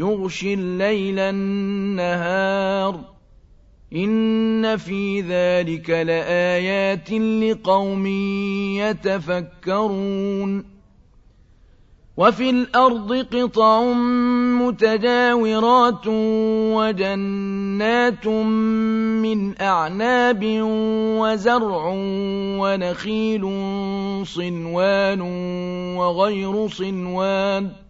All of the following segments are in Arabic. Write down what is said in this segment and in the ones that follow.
يغشي الليل النهار. إن في ذلك لآيات لقوم يتفكرون. وفي الأرض قطع متجاورات وجنات من أعناب وزرع ونخيل صنوان وغير صنوان.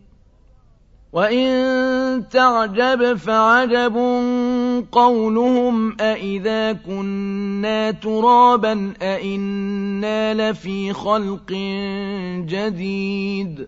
وَإِن تَعْجَبْ فَعَجَبٌ قَوْلُهُمْ أَإِذَا كُنَّا تُرَابًا أَإِنَّا لَفِي خَلْقٍ جَدِيدٍ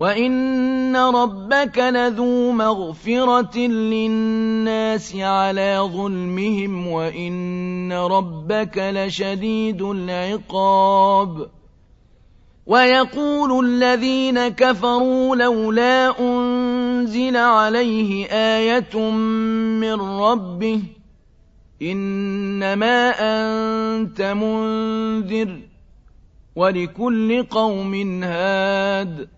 وَإِنَّ رَبَّكَ لَذُو مَغْفِرَةٍ لِّلنَّاسِ عَلَىٰ ظُلْمِهِمْ وَإِنَّ رَبَّكَ لَشَدِيدُ الْعِقَابِ وَيَقُولُ الَّذِينَ كَفَرُوا لَوْلَا أُنزِلَ عَلَيْهِ آيَةٌ مِّن رَّبِّهِ ۖ إِنَّمَا أَنتَ مُنذِرٌ وَلِكُلِّ قَوْمٍ هَادٍ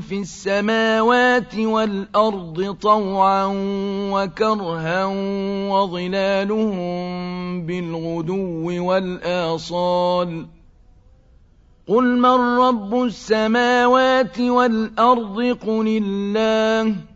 في السماوات والأرض طوعا وكرها وظلالهم بالغدو والآصال. قل من رب السماوات والأرض؟ قل الله.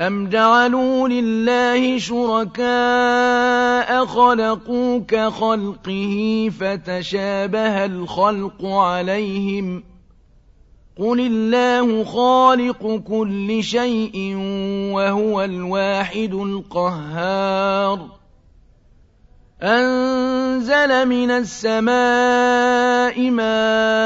أَمْ جَعَلُوا لِلَّهِ شُرَكَاءَ خَلَقُوا كَخَلْقِهِ فَتَشَابَهَ الْخَلْقُ عَلَيْهِمْ ۚ قُلِ اللَّهُ خَالِقُ كُلِّ شَيْءٍ وَهُوَ الْوَاحِدُ الْقَهَّارُ أَنزَلَ مِنَ السَّمَاءِ مَاءً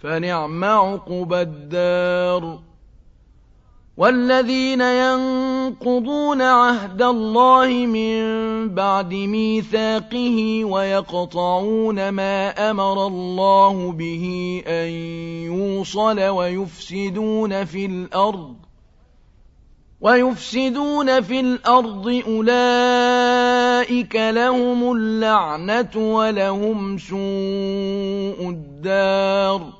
فنعم عقبى الدار. والذين ينقضون عهد الله من بعد ميثاقه ويقطعون ما أمر الله به أن يوصل ويفسدون في الأرض ويفسدون في الأرض أولئك لهم اللعنة ولهم سوء الدار.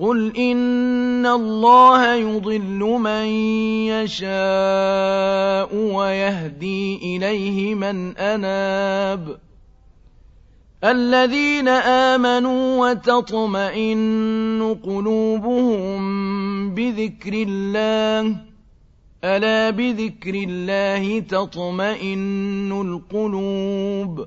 قل إن الله يضل من يشاء ويهدي إليه من أناب الذين آمنوا وتطمئن قلوبهم بذكر الله ألا بذكر الله تطمئن القلوب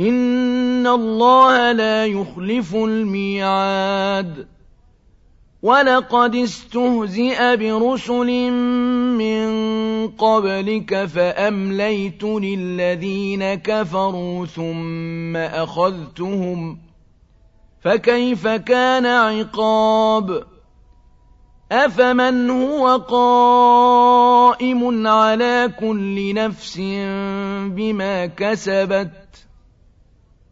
إن الله لا يخلف الميعاد ولقد استهزئ برسل من قبلك فأمليت للذين كفروا ثم أخذتهم فكيف كان عقاب أفمن هو قائم على كل نفس بما كسبت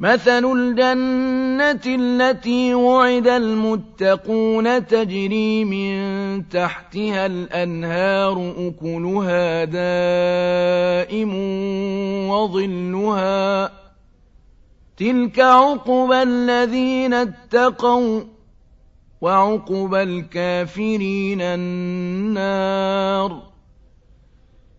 مثل الجنة التي وعد المتقون تجري من تحتها الأنهار أكلها دائم وظلها تلك عقبى الذين اتقوا وعقبى الكافرين النار